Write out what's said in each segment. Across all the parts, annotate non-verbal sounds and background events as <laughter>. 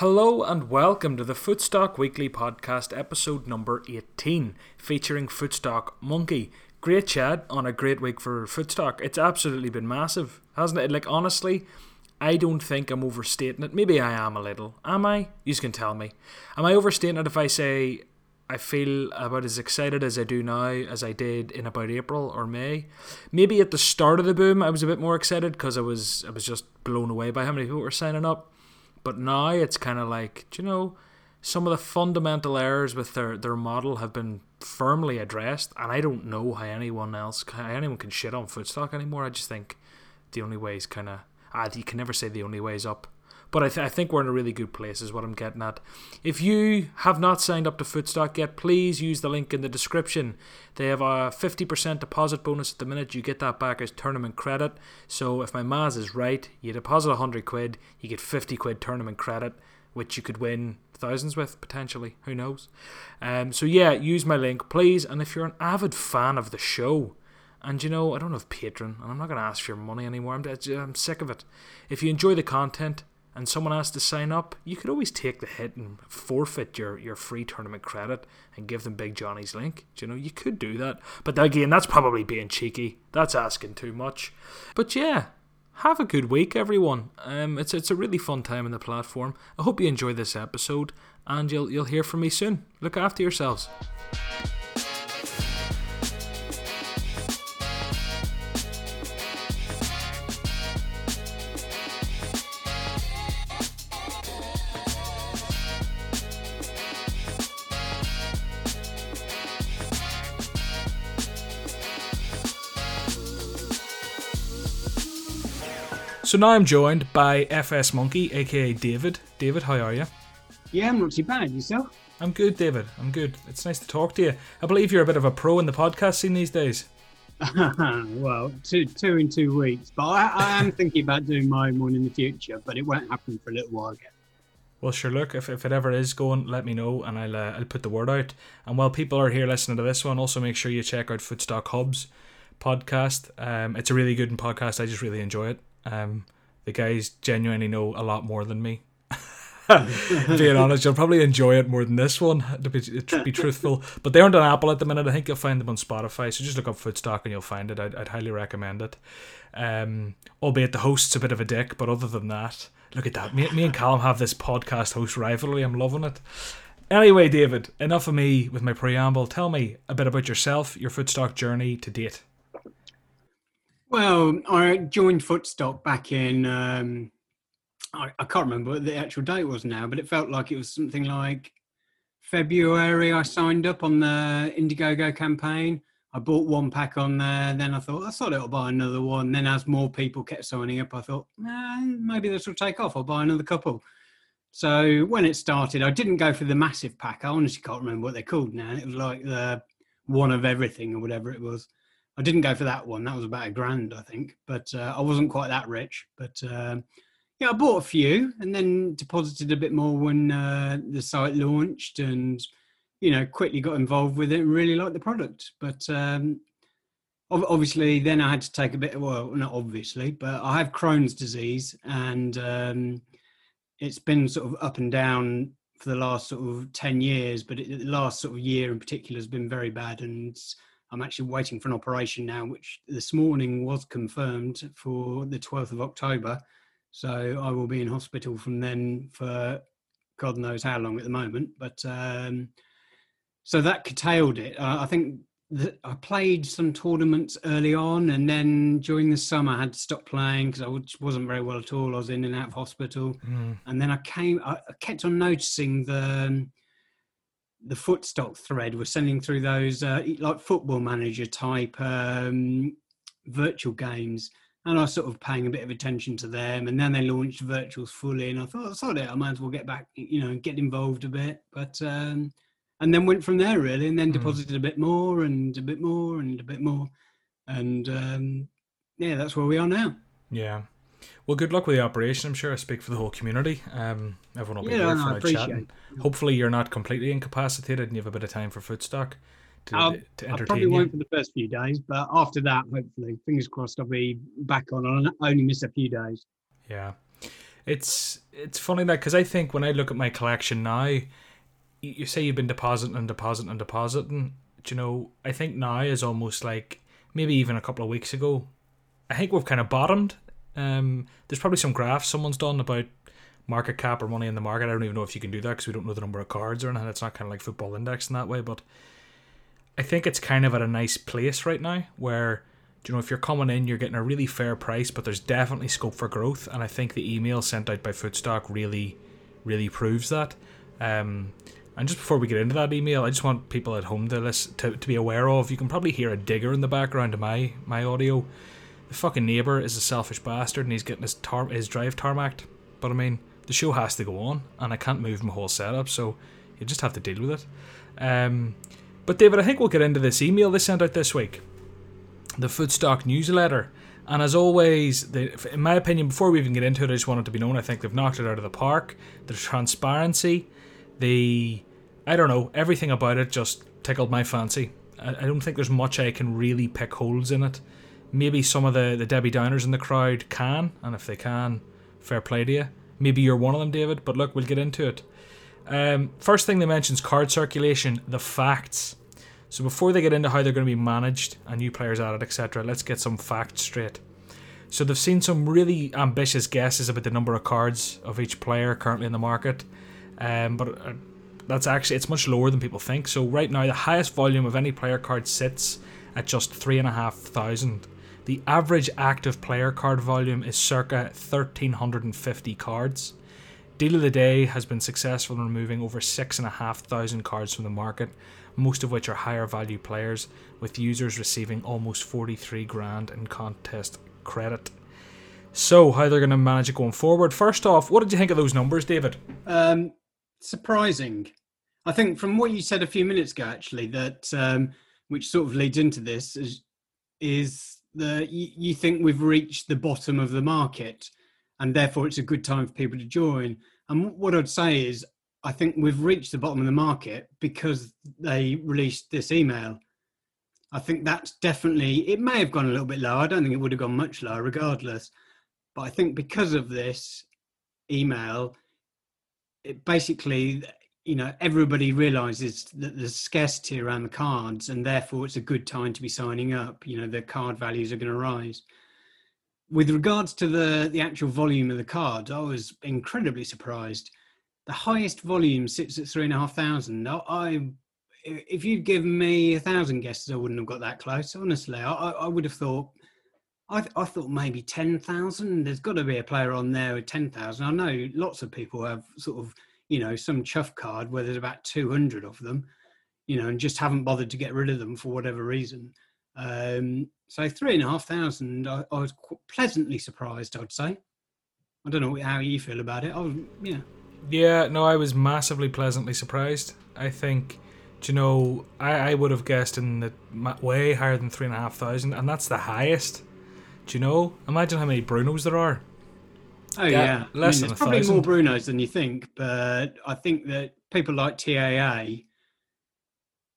Hello and welcome to the Footstock Weekly Podcast, episode number 18, featuring Footstock Monkey. Great chat on a great week for Footstock. It's absolutely been massive, hasn't it? Like, honestly, I don't think I'm overstating it. Maybe I am a little. Am I? You can tell me. Am I overstating it if I say I feel about as excited as I do now as I did in about April or May? Maybe at the start of the boom I was a bit more excited because I was I was just blown away by how many people were signing up. But now it's kind of like, do you know, some of the fundamental errors with their, their model have been firmly addressed, and I don't know how anyone else, how anyone can shit on Footstock anymore. I just think the only way is kind of, ah, you can never say the only way is up. But I, th- I think we're in a really good place, is what I'm getting at. If you have not signed up to Footstock yet, please use the link in the description. They have a 50% deposit bonus at the minute. You get that back as tournament credit. So if my maths is right, you deposit 100 quid, you get 50 quid tournament credit, which you could win thousands with potentially. Who knows? Um, so yeah, use my link, please. And if you're an avid fan of the show, and you know, I don't have Patreon, and I'm not going to ask for your money anymore. I'm, I'm sick of it. If you enjoy the content, and someone has to sign up, you could always take the hit and forfeit your, your free tournament credit and give them Big Johnny's link. Do you know, you could do that. But again, that's probably being cheeky. That's asking too much. But yeah, have a good week, everyone. Um, it's it's a really fun time in the platform. I hope you enjoy this episode, and you'll you'll hear from me soon. Look after yourselves. So now I'm joined by FS Monkey, aka David. David, how are you? Yeah, I'm not too bad. Yourself? I'm good, David. I'm good. It's nice to talk to you. I believe you're a bit of a pro in the podcast scene these days. <laughs> well, two two in two weeks, but I, I am thinking about doing my own one in the future, but it won't happen for a little while yet. Well, sure. Look, if, if it ever is going, let me know, and I'll uh, I'll put the word out. And while people are here listening to this one, also make sure you check out Footstock Hubs podcast. Um, it's a really good podcast. I just really enjoy it. Um, the guys genuinely know a lot more than me. <laughs> Being honest, you'll probably enjoy it more than this one, to be, to be truthful. But they aren't on Apple at the minute. I think you'll find them on Spotify. So just look up Footstock and you'll find it. I'd, I'd highly recommend it. Um, albeit the host's a bit of a dick, but other than that, look at that. Me, me and Callum have this podcast host rivalry. I'm loving it. Anyway, David, enough of me with my preamble. Tell me a bit about yourself, your Footstock journey to date. Well, I joined Footstock back in, um, I, I, can't remember what the actual date was now, but it felt like it was something like February. I signed up on the Indiegogo campaign. I bought one pack on there. Then I thought, I thought I'll buy another one. Then as more people kept signing up, I thought, eh, maybe this will take off. I'll buy another couple. So when it started, I didn't go for the massive pack. I honestly can't remember what they're called now. It was like the one of everything or whatever it was. I didn't go for that one. That was about a grand, I think, but uh, I wasn't quite that rich. But um, yeah, I bought a few and then deposited a bit more when uh, the site launched, and you know, quickly got involved with it and really liked the product. But um, obviously, then I had to take a bit. Of, well, not obviously, but I have Crohn's disease, and um, it's been sort of up and down for the last sort of 10 years but it, the last sort of year in particular has been very bad and I'm actually waiting for an operation now, which this morning was confirmed for the 12th of October. So I will be in hospital from then for God knows how long at the moment. But um, so that curtailed it. Uh, I think that I played some tournaments early on, and then during the summer I had to stop playing because I wasn't very well at all. I was in and out of hospital, mm. and then I came. I kept on noticing the um, the footstock thread was sending through those uh, like football manager type um, virtual games and I was sort of paying a bit of attention to them. And then they launched virtuals fully, and I thought, oh, sorry, I might as well get back, you know, get involved a bit. But um, and then went from there really, and then mm. deposited a bit more and a bit more and a bit more, and um, yeah, that's where we are now. Yeah, well, good luck with the operation. I'm sure I speak for the whole community. Um, everyone will be yeah, there for a chat. Hopefully, you're not completely incapacitated and you have a bit of time for Footstock to, to entertain I probably you. won't for the first few days, but after that, hopefully, fingers crossed, I'll be back on. I'll only miss a few days. Yeah. it's it's funny that because I think when I look at my collection now, you, you say you've been depositing and depositing and depositing. Do you know? I think now is almost like maybe even a couple of weeks ago. I think we've kind of bottomed. Um, there's probably some graphs someone's done about market cap or money in the market. I don't even know if you can do that because we don't know the number of cards or anything. It's not kind of like football index in that way, but I think it's kind of at a nice place right now where you know if you're coming in, you're getting a really fair price, but there's definitely scope for growth. And I think the email sent out by Footstock really, really proves that. Um, and just before we get into that email, I just want people at home to listen to, to be aware of. You can probably hear a digger in the background of my my audio. The fucking neighbor is a selfish bastard, and he's getting his tar- his drive tarmacked. But I mean, the show has to go on, and I can't move my whole setup, so you just have to deal with it. Um, but David, I think we'll get into this email they sent out this week, the Footstock newsletter. And as always, they, in my opinion, before we even get into it, I just want it to be known. I think they've knocked it out of the park. The transparency, the I don't know, everything about it just tickled my fancy. I don't think there's much I can really pick holes in it. Maybe some of the, the Debbie Downers in the crowd can, and if they can, fair play to you. Maybe you're one of them, David, but look, we'll get into it. Um, first thing they mention is card circulation, the facts. So before they get into how they're going to be managed and new players added, etc., let's get some facts straight. So they've seen some really ambitious guesses about the number of cards of each player currently in the market, um, but uh, that's actually it's much lower than people think. So right now, the highest volume of any player card sits at just three and a half thousand. The average active player card volume is circa 1350 cards. Deal of the Day has been successful in removing over 6,500 cards from the market, most of which are higher value players, with users receiving almost 43 grand in contest credit. So, how they're going to manage it going forward? First off, what did you think of those numbers, David? Um, surprising. I think from what you said a few minutes ago, actually, that um, which sort of leads into this is, is the you, you think we've reached the bottom of the market, and therefore it's a good time for people to join. And what I'd say is, I think we've reached the bottom of the market because they released this email. I think that's definitely it may have gone a little bit lower. I don't think it would have gone much lower regardless. But I think because of this email, it basically you know everybody realizes that there's scarcity around the cards and therefore it's a good time to be signing up you know the card values are going to rise with regards to the the actual volume of the cards i was incredibly surprised the highest volume sits at three and a half thousand I, I if you'd given me a thousand guesses i wouldn't have got that close honestly i, I would have thought I, I thought maybe 10,000. There's got to be a player on there with 10,000. I know lots of people have sort of you know some chuff card where there's about 200 of them you know and just haven't bothered to get rid of them for whatever reason. Um, so three and a half thousand I, I was pleasantly surprised i'd say. I don't know how you feel about it. I was yeah. Yeah no i was massively pleasantly surprised. I think do you know i, I would have guessed in the way higher than three and a half thousand and that's the highest. Do you know? Imagine how many brunos there are Oh yeah, yeah. Less I mean, there's probably thousand. more Brunos than you think, but I think that people like TAA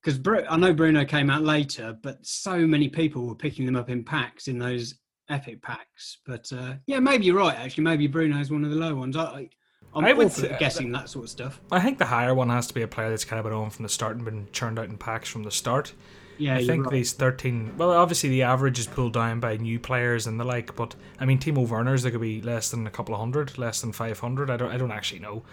because I know Bruno came out later, but so many people were picking them up in packs in those epic packs. But uh, yeah, maybe you're right. Actually, maybe Bruno is one of the low ones. I, I'm I would say, guessing that sort of stuff. I think the higher one has to be a player that's kind of been on from the start and been churned out in packs from the start. Yeah, I think right. these 13. Well, obviously the average is pulled down by new players and the like, but I mean, Timo Werner's there could be less than a couple of hundred, less than 500. I don't, I don't actually know.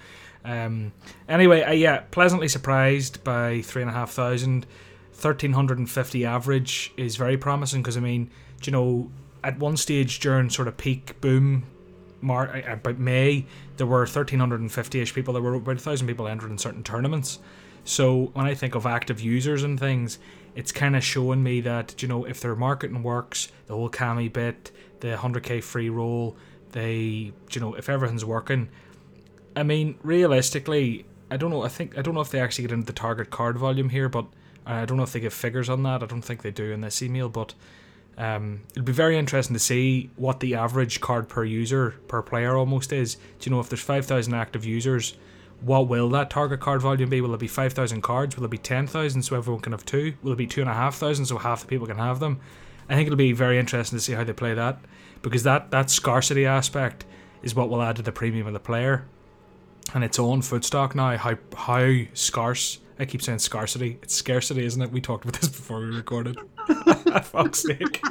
Um, anyway, uh, yeah, pleasantly surprised by three and a half thousand. 1350 average is very promising because I mean, you know, at one stage during sort of peak boom Mar- uh, about May, there were 1350 ish people. There were about a thousand people entered in certain tournaments. So when I think of active users and things, it's kind of showing me that you know if their marketing works, the whole Cami bit, the 100k free roll, they you know if everything's working. I mean, realistically, I don't know. I think I don't know if they actually get into the target card volume here, but I don't know if they give figures on that. I don't think they do in this email, but um, it'll be very interesting to see what the average card per user per player almost is. Do you know if there's five thousand active users? What will that target card volume be? Will it be 5,000 cards? Will it be 10,000 so everyone can have two? Will it be 2,500 so half the people can have them? I think it'll be very interesting to see how they play that because that, that scarcity aspect is what will add to the premium of the player. And it's on Footstock now how how scarce I keep saying scarcity. It's scarcity, isn't it? We talked about this before we recorded. <laughs> <laughs> Fuck's sake.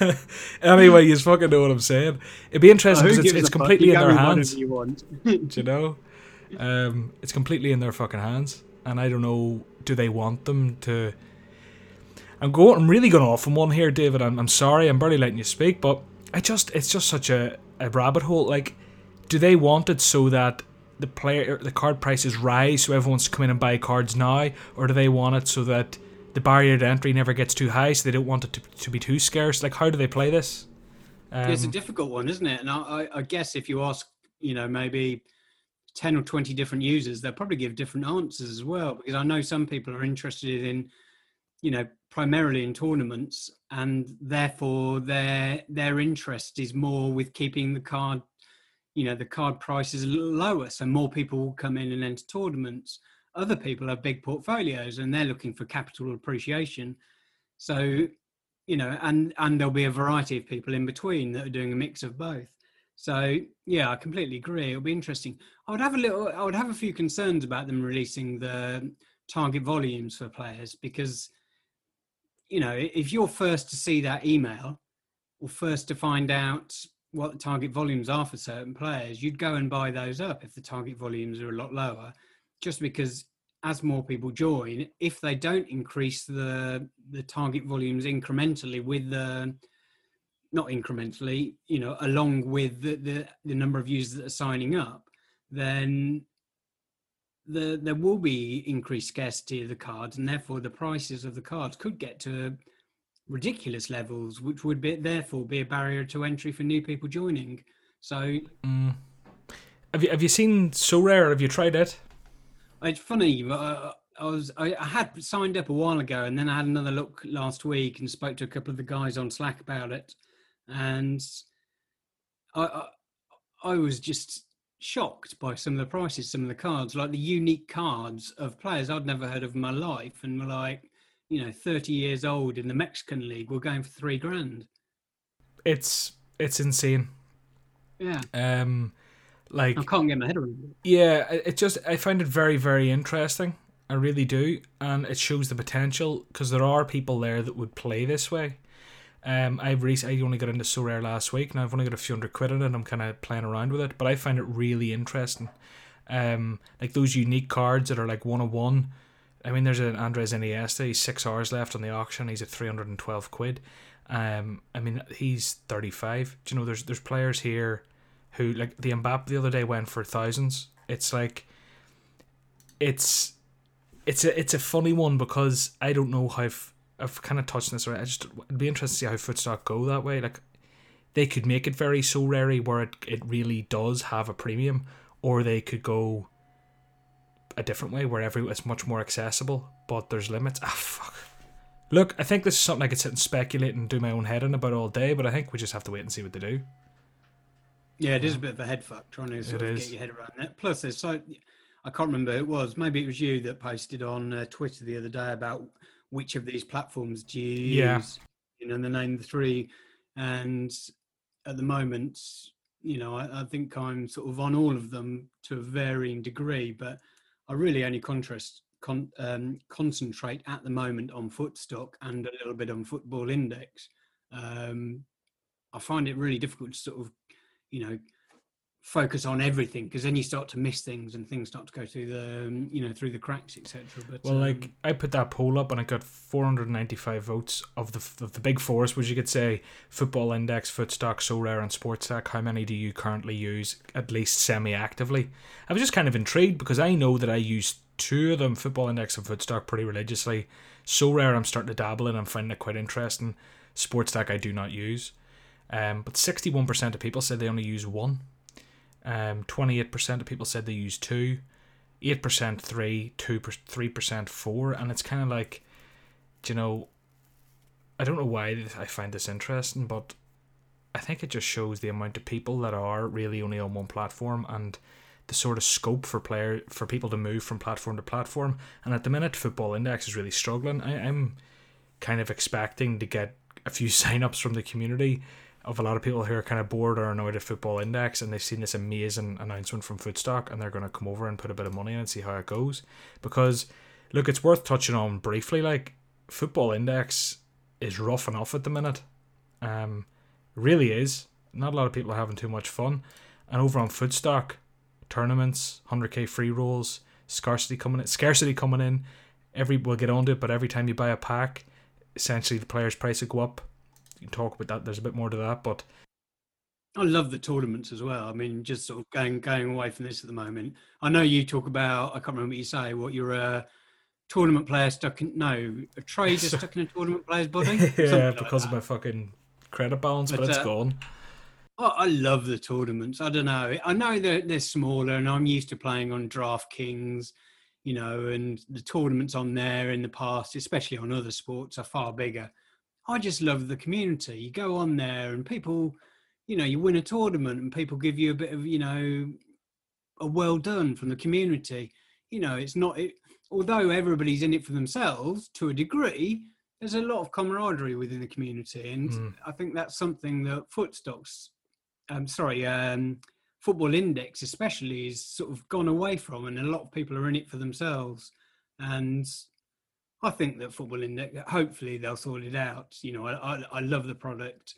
<laughs> anyway, you fucking know what I'm saying. It'd be interesting because it's, it's completely in their hands. You, you know? Um, it's completely in their fucking hands. And I don't know, do they want them to. I'm going. I'm really going off on one here, David. I'm, I'm sorry. I'm barely letting you speak, but I just it's just such a, a rabbit hole. Like, do they want it so that the player the card prices rise so everyone's come in and buy cards now, or do they want it so that the barrier to entry never gets too high, so they don't want it to, to be too scarce? Like, how do they play this? Um, it's a um, difficult one, isn't it? And I, I guess if you ask, you know, maybe 10 or 20 different users, they'll probably give different answers as well. Because I know some people are interested in, you know, primarily in tournaments, and therefore their their interest is more with keeping the card you know the card price is lower so more people will come in and enter tournaments. Other people have big portfolios and they're looking for capital appreciation. So you know and and there'll be a variety of people in between that are doing a mix of both. So yeah i completely agree. It'll be interesting. I would have a little i would have a few concerns about them releasing the target volumes for players because you know if you're first to see that email or first to find out what the target volumes are for certain players, you'd go and buy those up if the target volumes are a lot lower, just because as more people join, if they don't increase the the target volumes incrementally with the not incrementally, you know, along with the, the, the number of users that are signing up, then the, there will be increased scarcity of the cards, and therefore the prices of the cards could get to ridiculous levels, which would be therefore be a barrier to entry for new people joining. So, mm. have you have you seen Sorare? Have you tried it? It's funny. Uh, I was I, I, had signed up a while ago, and then I had another look last week and spoke to a couple of the guys on Slack about it, and I, I, I was just shocked by some of the prices, some of the cards, like the unique cards of players I'd never heard of in my life, and were like, you know, 30 years old in the Mexican league were going for three grand. It's it's insane. Yeah. Um, like I can't get my head around it. Yeah, it just I find it very very interesting. I really do, and it shows the potential because there are people there that would play this way. Um, I've recently I only got into Sorare last week, and I've only got a few hundred quid in it. I'm kind of playing around with it, but I find it really interesting. Um, like those unique cards that are like one of one I mean, there's an Andres Iniesta. He's six hours left on the auction. He's at three hundred and twelve quid. Um, I mean, he's thirty five. Do you know? There's there's players here who like the Mbappe the other day went for thousands. It's like, it's, it's a it's a funny one because I don't know how I've, I've kind of touched this. Right, I just it'd be interested to see how Footstock go that way. Like, they could make it very Sorare where it it really does have a premium, or they could go a different way where every it's much more accessible, but there's limits. Ah, fuck. Look, I think this is something I could sit and speculate and do my own head in about all day, but I think we just have to wait and see what they do. Yeah, it is a bit of a head fuck trying to sort it of is. get your head around that. Plus, there's so I can't remember who it was. Maybe it was you that posted on uh, Twitter the other day about which of these platforms do you yeah. use? You know, the name the three, and at the moment, you know, I, I think I'm sort of on all of them to a varying degree, but I really only contrast, con, um, concentrate at the moment on Footstock and a little bit on Football Index. Um, I find it really difficult to sort of, you know, focus on everything because then you start to miss things and things start to go through the um, you know through the cracks etc but well um, like i put that poll up and i got 495 votes of the of the big fours which you could say football index footstock Sorare and sportstack. How many do you currently use at least semi-actively? I was just kind of intrigued because i know that i use two of them football index and footstock pretty religiously. Sorare i'm starting to dabble in i'm finding it quite interesting. Sportstack i do not use. Um, but 61% of people said they only use one um, 28% of people said they use two, 8% three, 2 3% four, and it's kind of like, you know, I don't know why I find this interesting, but I think it just shows the amount of people that are really only on one platform and the sort of scope for player for people to move from platform to platform. And at the minute, Football Index is really struggling. I, I'm kind of expecting to get a few <laughs> sign-ups from the community of a lot of people who are kind of bored or annoyed at Football Index and they've seen this amazing announcement from Footstock and they're going to come over and put a bit of money in and see how it goes. Because, look, it's worth touching on briefly. Like, Football Index is rough enough at the minute. Um, really is. Not a lot of people are having too much fun. And over on Footstock, tournaments, 100k free rolls, scarcity coming in, scarcity coming in. Every we'll get onto it, but every time you buy a pack, essentially the player's price will go up. You can talk about that. There's a bit more to that, but I love the tournaments as well. I mean, just sort of going going away from this at the moment. I know you talk about. I can't remember what you say. What you're a tournament player stuck in? No, a trader <laughs> stuck in a tournament player's body. <laughs> yeah, because of my fucking credit balance, but, but it's uh, gone. I love the tournaments. I don't know. I know that they're smaller, and I'm used to playing on DraftKings, you know, and the tournaments on there in the past, especially on other sports, are far bigger. I just love the community. You go on there, and people, you know, you win a tournament, and people give you a bit of, you know, a well done from the community. You know, it's not. It, although everybody's in it for themselves to a degree, there's a lot of camaraderie within the community, and mm. I think that's something that Footstocks um, sorry, um, Football Index especially is sort of gone away from, and a lot of people are in it for themselves. And I think that Football Index, hopefully, they'll sort it out. You know, I, I, I love the product,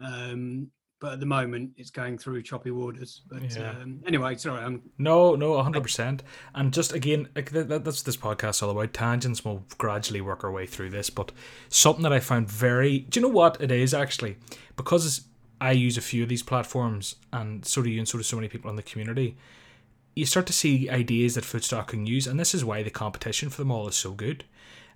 um, but at the moment, it's going through choppy waters. But yeah. um, anyway, sorry, I'm no, no, hundred percent. And just again, like that, that's this podcast all about tangents. We'll gradually work our way through this, but something that I found very, do you know what it is actually? Because I use a few of these platforms, and so do you, and so do so many people in the community. You start to see ideas that Footstock can use, and this is why the competition for them all is so good.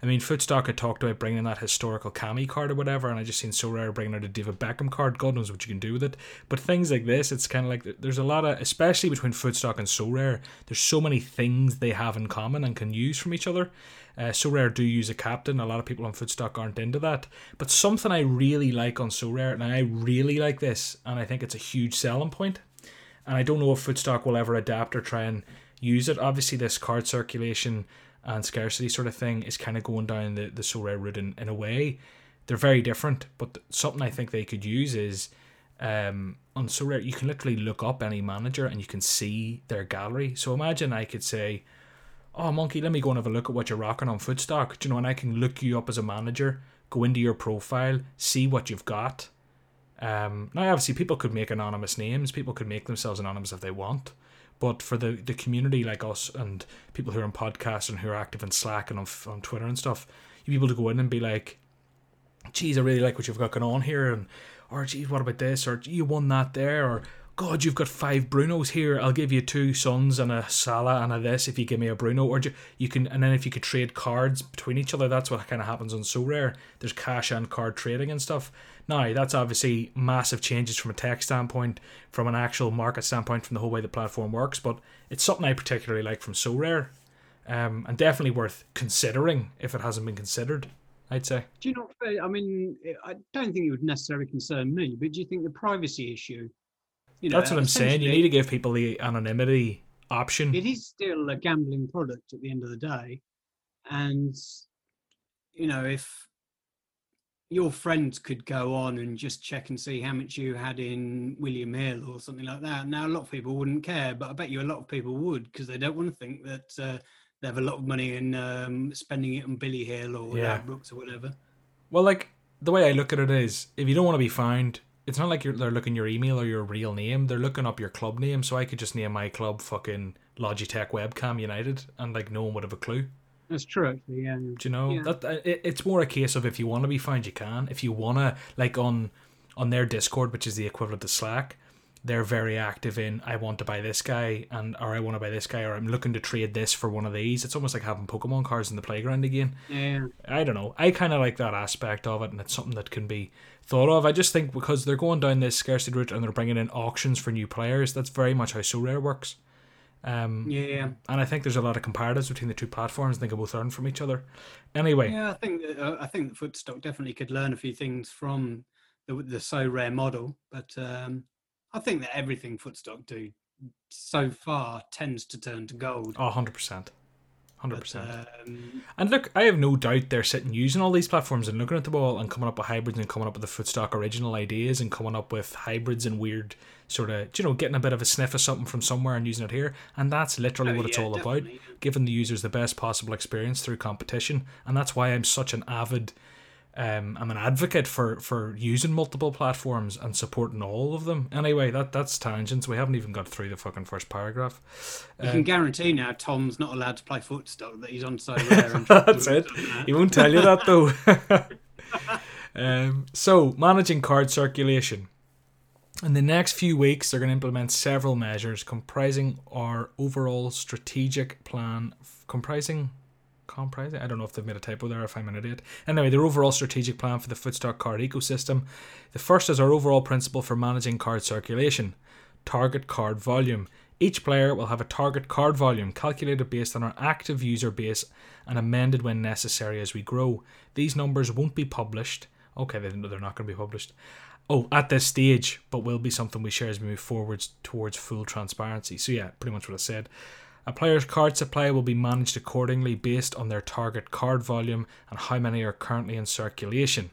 I mean, Footstock had talked about bringing that historical Cami card or whatever, and I just seen Sorare bringing out a David Beckham card. God knows what you can do with it. But things like this, it's kind of like there's a lot of, especially between Footstock and Sorare, there's so many things they have in common and can use from each other. Uh, Sorare do use a captain. A lot of people on Footstock aren't into that. But something I really like on Sorare, and I really like this, and I think it's a huge selling point. And I don't know if Footstock will ever adapt or try and use it. Obviously, this card circulation and scarcity sort of thing is kind of going down the, the Sorare route in, in a way. They're very different, but something I think they could use is um, on Sorare, you can literally look up any manager and you can see their gallery. So imagine I could say, Oh, Monkey, let me go and have a look at what you're rocking on Footstock. Do you know, and I can look you up as a manager, go into your profile, see what you've got. Um, now, obviously, people could make anonymous names, people could make themselves anonymous if they want. But for the, the community like us and people who are on podcasts and who are active in Slack and on, on Twitter and stuff, you'd be able to go in and be like, geez, I really like what you've got going on here. And, oh, or, geez, what about this? Or, you won that there. Or, God, you've got five Brunos here. I'll give you two Sons and a Salah and a this if you give me a Bruno. Or you can, and then if you could trade cards between each other, that's what kind of happens on Sorare. There's cash and card trading and stuff. Now, that's obviously massive changes from a tech standpoint, from an actual market standpoint, from the whole way the platform works. But it's something I particularly like from Sorare, um, and definitely worth considering if it hasn't been considered. I'd say. Do you not? I mean, I don't think it would necessarily concern me, but do you think the privacy issue you know, That's what I'm saying. You need to give people the anonymity option. It is still a gambling product at the end of the day, and you know if your friends could go on and just check and see how much you had in William Hill or something like that. Now, a lot of people wouldn't care, but I bet you a lot of people would because they don't want to think that uh, they have a lot of money in um, spending it on Billy Hill or yeah. Brooks or whatever. Well, like the way I look at it is, if you don't want to be fined, it's not like they're looking your email or your real name. They're looking up your club name. So I could just name my club fucking Logitech Webcam United, and like no one would have a clue. That's true, actually. Yeah. Do you know yeah. that it, it's more a case of if you want to be found, you can. If you wanna, like on on their Discord, which is the equivalent to Slack, they're very active in I want to buy this guy and or I want to buy this guy or I'm looking to trade this for one of these. It's almost like having Pokemon cards in the playground again. Yeah. I don't know. I kind of like that aspect of it, and it's something that can be thought of. I just think because they're going down this scarcity route and they're bringing in auctions for new players, that's very much how Sorare works. Um, yeah, and I think there's a lot of comparatives between the two platforms. I think they both learn from each other. Anyway, yeah, I think that, uh, I think that Footstock definitely could learn a few things from the, the Sorare model, but um, I think that everything Footstock do so far tends to turn to gold. Oh, 100%. Hundred percent. Um, And look, I have no doubt they're sitting using all these platforms and looking at the ball and coming up with hybrids and coming up with the footstock original ideas and coming up with hybrids and weird sort of you know getting a bit of a sniff of something from somewhere and using it here. And that's literally Oh, what it's yeah, all about, giving the users the best possible experience through competition. And that's why I'm such an avid. Um, I'm an advocate for, for using multiple platforms and supporting all of them. Anyway, that that's tangents. We haven't even got through the fucking first paragraph. you Um, can guarantee now Tom's not allowed to play footstock that he's on so <laughs> rare. <laughs> That's it. He won't tell you that though. <laughs> um, so, managing card circulation. In the next few weeks, they're going to implement several measures comprising our overall strategic plan. Comprising. Comprising? I don't know if they've made a typo there, if I'm an idiot. Anyway, their overall strategic plan for the Footstock card ecosystem. The first is our overall principle for managing card circulation target card volume. Each player will have a target card volume calculated based on our active user base and amended when necessary as we grow. These numbers won't be published. Okay, they- they're not going to be published. Oh, at this stage, but will be something we share as we move forwards towards full transparency. So, yeah, pretty much what I said. A player's card supply will be managed accordingly based on their target card volume and how many are currently in circulation.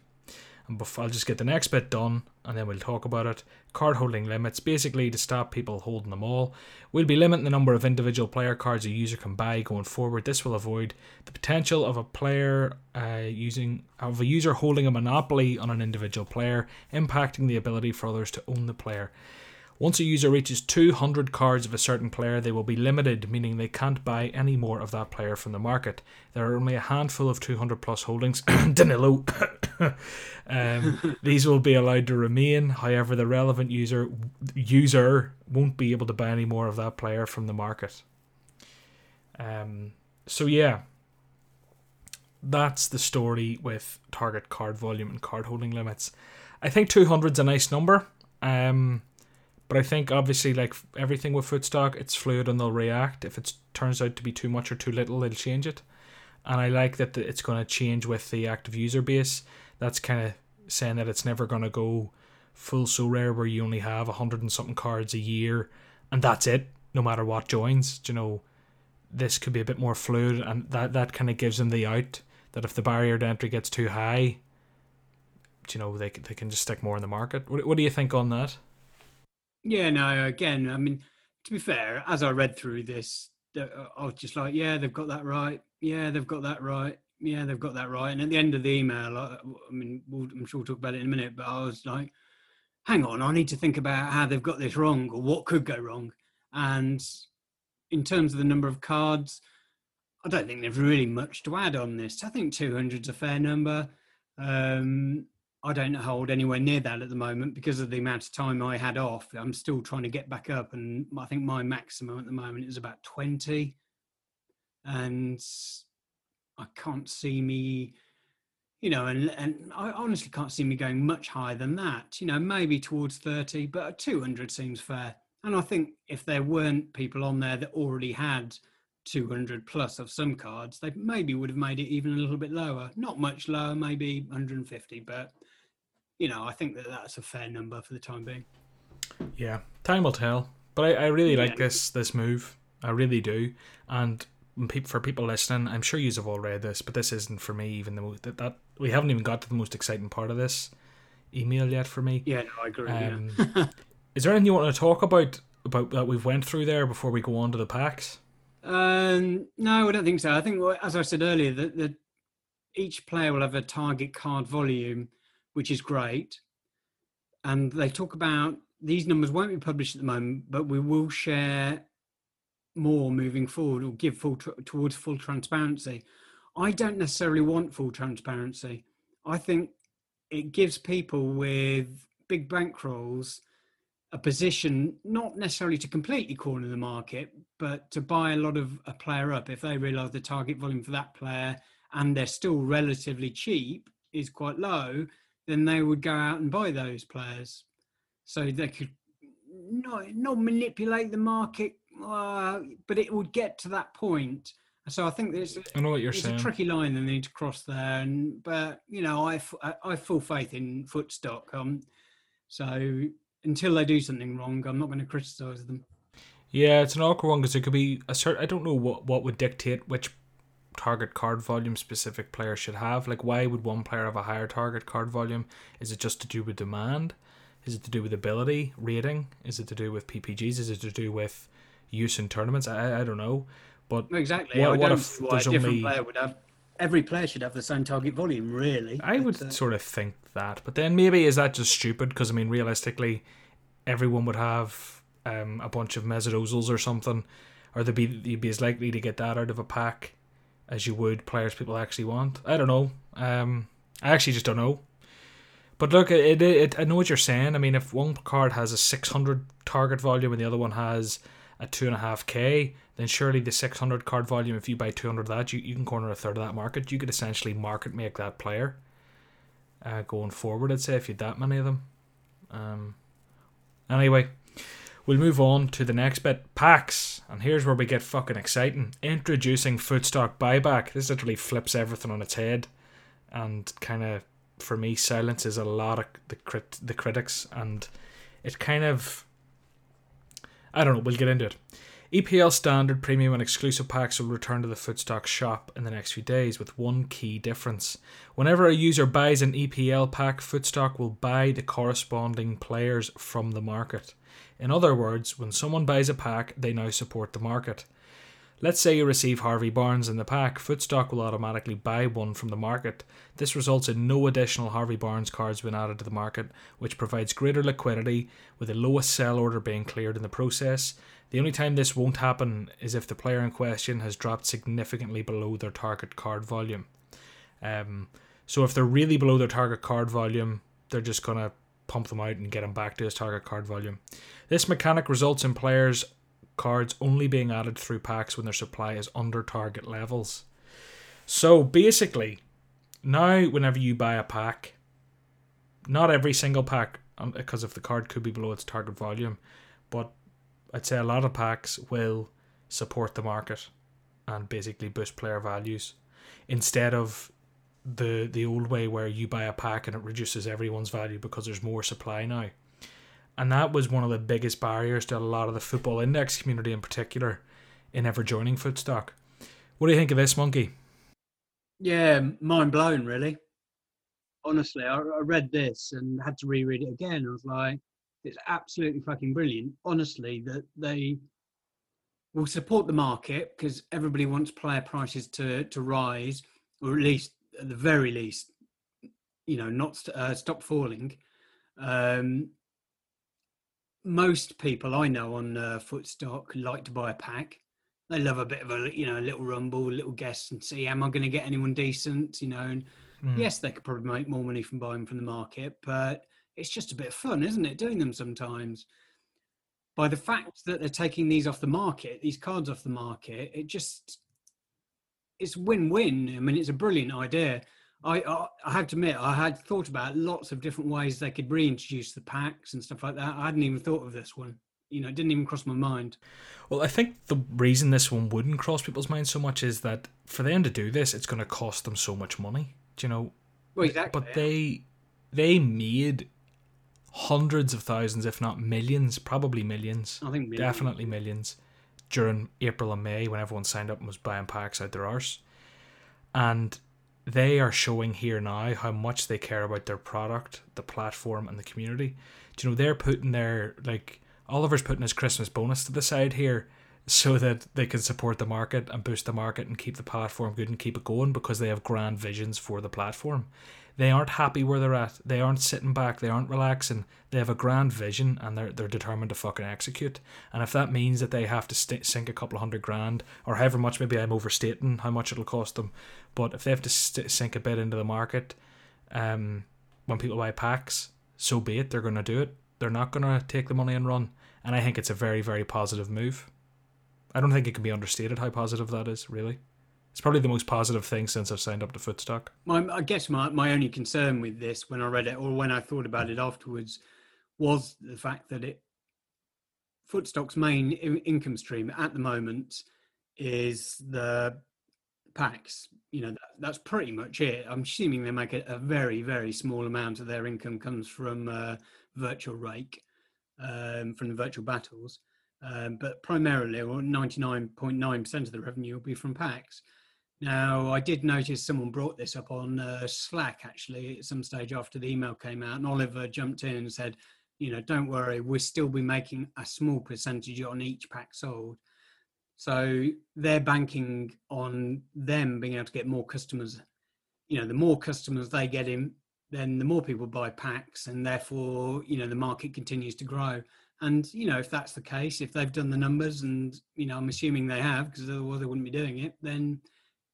And before, I'll just get the next bit done and then we'll talk about it. Card holding limits, basically to stop people holding them all. We'll be limiting the number of individual player cards a user can buy going forward. This will avoid the potential of a player uh, using of a user holding a monopoly on an individual player, impacting the ability for others to own the player. Once a user reaches 200 cards of a certain player, they will be limited, meaning they can't buy any more of that player from the market. There are only a handful of 200 plus holdings. <coughs> Danilo. <coughs> um, these will be allowed to remain. However, the relevant user user won't be able to buy any more of that player from the market. Um, so yeah, that's the story with target card volume and card holding limits. I think 200 is a nice number. Um, but I think obviously, like everything with Footstock, it's fluid and they'll react. If it turns out to be too much or too little, they'll change it. And I like that it's going to change with the active user base. That's kind of saying that it's never going to go full Sorare where you only have a hundred and something cards a year, and that's it. No matter what joins, Do you know, this could be a bit more fluid, and that that kind of gives them the out that if the barrier to entry gets too high, you know, they they can just stick more in the market. What, what do you think on that? Yeah, no, again, I mean, to be fair, as I read through this, I was just like, yeah, they've got that right. Yeah, they've got that right. Yeah, they've got that right. And at the end of the email, I, I mean, we'll, I'm sure we'll talk about it in a minute, but I was like, hang on, I need to think about how they've got this wrong or what could go wrong. And in terms of the number of cards, I don't think there's really much to add on this. I think 200 is a fair number. Um, I don't hold anywhere near that at the moment because of the amount of time I had off. I'm still trying to get back up, and I think my maximum at the moment is about 20. And I can't see me, you know, and, and I honestly can't see me going much higher than that, you know, maybe towards 30, but 200 seems fair. And I think if there weren't people on there that already had 200 plus of some cards, they maybe would have made it even a little bit lower. Not much lower, maybe 150, but you know, I think that that's a fair number for the time being. Yeah, time will tell. But I, I really like this this move. I really do. And for people listening, I'm sure you have all read this, but this isn't for me. Even the that, that we haven't even got to the most exciting part of this email yet for me. Yeah, no, I agree. Um, yeah. <laughs> Is there anything you want to talk about about that we've went through there before we go on to the packs? Um, no, I don't think so. I think, as I said earlier, that, that each player will have a target card volume, which is great. And they talk about these numbers won't be published at the moment, but we will share more moving forward or give full tr- towards full transparency. I don't necessarily want full transparency. I think it gives people with big bankrolls a position not necessarily to completely corner the market, but to buy a lot of a player up if they realise the target volume for that player and they're still relatively cheap is quite low, then they would go out and buy those players. So they could not not manipulate the market, uh, but it would get to that point. So I think there's I know what you're it's saying. a tricky line they need to cross there, and but you know i have full faith in Footstock. Um, so until they do something wrong, I'm not going to criticise them. Yeah, it's an awkward one because it could be a certain. I don't know what what would dictate which target card volume specific player should have. Like, why would one player have a higher target card volume? Is it just to do with demand? Is it to do with ability rating? Is it to do with PPGs? Is it to do with use in tournaments? I, I don't know. But exactly, what, I what if why there's a different only... player would have every player should have the same target volume, really. I would uh, sort of think that, but then maybe is that just stupid? Because I mean, realistically, everyone would have um, a bunch of Mesut Özils or something, or they'd be you'd be as likely to get that out of a pack as you would players people actually want. I don't know. Um, I actually just don't know. But look, it, it, it I know what you're saying. I mean, if one card has a 600 target volume and the other one has a two and a half k, then surely the 600 card volume, if you buy 200 of that, you, you can corner a third of that market. You could essentially market make that player uh, going forward, I'd say, if you had that many of them. Um, anyway, we'll move on to the next bit packs. And here's where we get fucking exciting. Introducing Footstock Buyback. This literally flips everything on its head and kind of, for me, silences a lot of the, crit- the critics. And it kind of I don't know, we'll get into it. EPL standard, premium, and exclusive packs will return to the Footstock shop in the next few days with one key difference. Whenever a user buys an EPL pack, Footstock will buy the corresponding players from the market. In other words, when someone buys a pack, they now support the market. Let's say you receive Harvey Barnes in the pack, Footstock will automatically buy one from the market. This results in no additional Harvey Barnes cards being added to the market, which provides greater liquidity, with the lowest sell order being cleared in the process. The only time this won't happen is if the player in question has dropped significantly below their target card volume. Um, so if they're really below their target card volume, they're just going to pump them out and get them back to his target card volume. This mechanic results in players cards only being added through packs when their supply is under target levels. So basically, now whenever you buy a pack, not every single pack, because um, if the card could be below its target volume, but I'd say a lot of packs will support the market and basically boost player values instead of the the old way where you buy a pack and it reduces everyone's value because there's more supply now. And that was one of the biggest barriers to a lot of the football index community in particular in ever joining Footstock. What do you think of this, Monkey? Yeah, mind blown, really. Honestly, I, I read this and had to reread it again. I was like, it's absolutely fucking brilliant. Honestly, that they will support the market because everybody wants player prices to to rise, or at least at the very least, you know, not uh, stop falling. Um, most people I know on uh, Footstock like to buy a pack. They love a bit of a you know a little rumble, a little guess, and see am I going to get anyone decent, you know. And mm. yes, they could probably make more money from buying from the market, but it's just a bit of fun, isn't it? Doing them sometimes. By the fact that they're taking these off the market, these cards off the market, it just it's win-win. I mean, it's a brilliant idea. I, I, have to admit, I had thought about lots of different ways they could reintroduce the packs and stuff like that. I hadn't even thought of this one. You know, it didn't even cross my mind. Well, I think the reason this one wouldn't cross people's minds so much is that for them to do this, it's going to cost them so much money. Do you know? Well, exactly. But they they made hundreds of thousands, if not millions, probably millions. I think millions. definitely millions during April and May when everyone signed up and was buying packs out their arse. And they are showing here now how much they care about their product, the platform, and the community. Do you know they're putting their like Oliver's putting his Christmas bonus to the side here so that they can support the market and boost the market and keep the platform good and keep it going because they have grand visions for the platform. They aren't happy where they're at. They aren't sitting back. They aren't relaxing. They have a grand vision and they're they're determined to fucking execute. And if that means that they have to st- sink a couple of hundred grand or however much, maybe I'm overstating how much it'll cost them, but if they have to st- sink a bit into the market, um, when people buy packs, so be it. They're going to do it. They're not going to take the money and run. And I think it's a very very positive move. I don't think it can be understated how positive that is. Really. It's probably the most positive thing since I've signed up to Footstock. My, I guess my, my only concern with this when I read it or when I thought about it afterwards was the fact that it Footstock's main income stream at the moment is the packs. You know, that, that's pretty much it. I'm assuming they make a, a, very, very small amount of their income comes from uh, virtual rake, um, from the virtual battles. Um, but primarily, or 99.9% of the revenue will be from packs. Now, I did notice someone brought this up on uh, Slack actually at some stage after the email came out, and Oliver jumped in and said, you know, don't worry, we'll still be making a small percentage on each pack sold. So they're banking on them being able to get more customers. You know, the more customers they get in, then the more people buy packs, and therefore, you know, the market continues to grow. And you know, if that's the case, if they've done the numbers, and you know, I'm assuming they have, because otherwise they wouldn't be doing it, then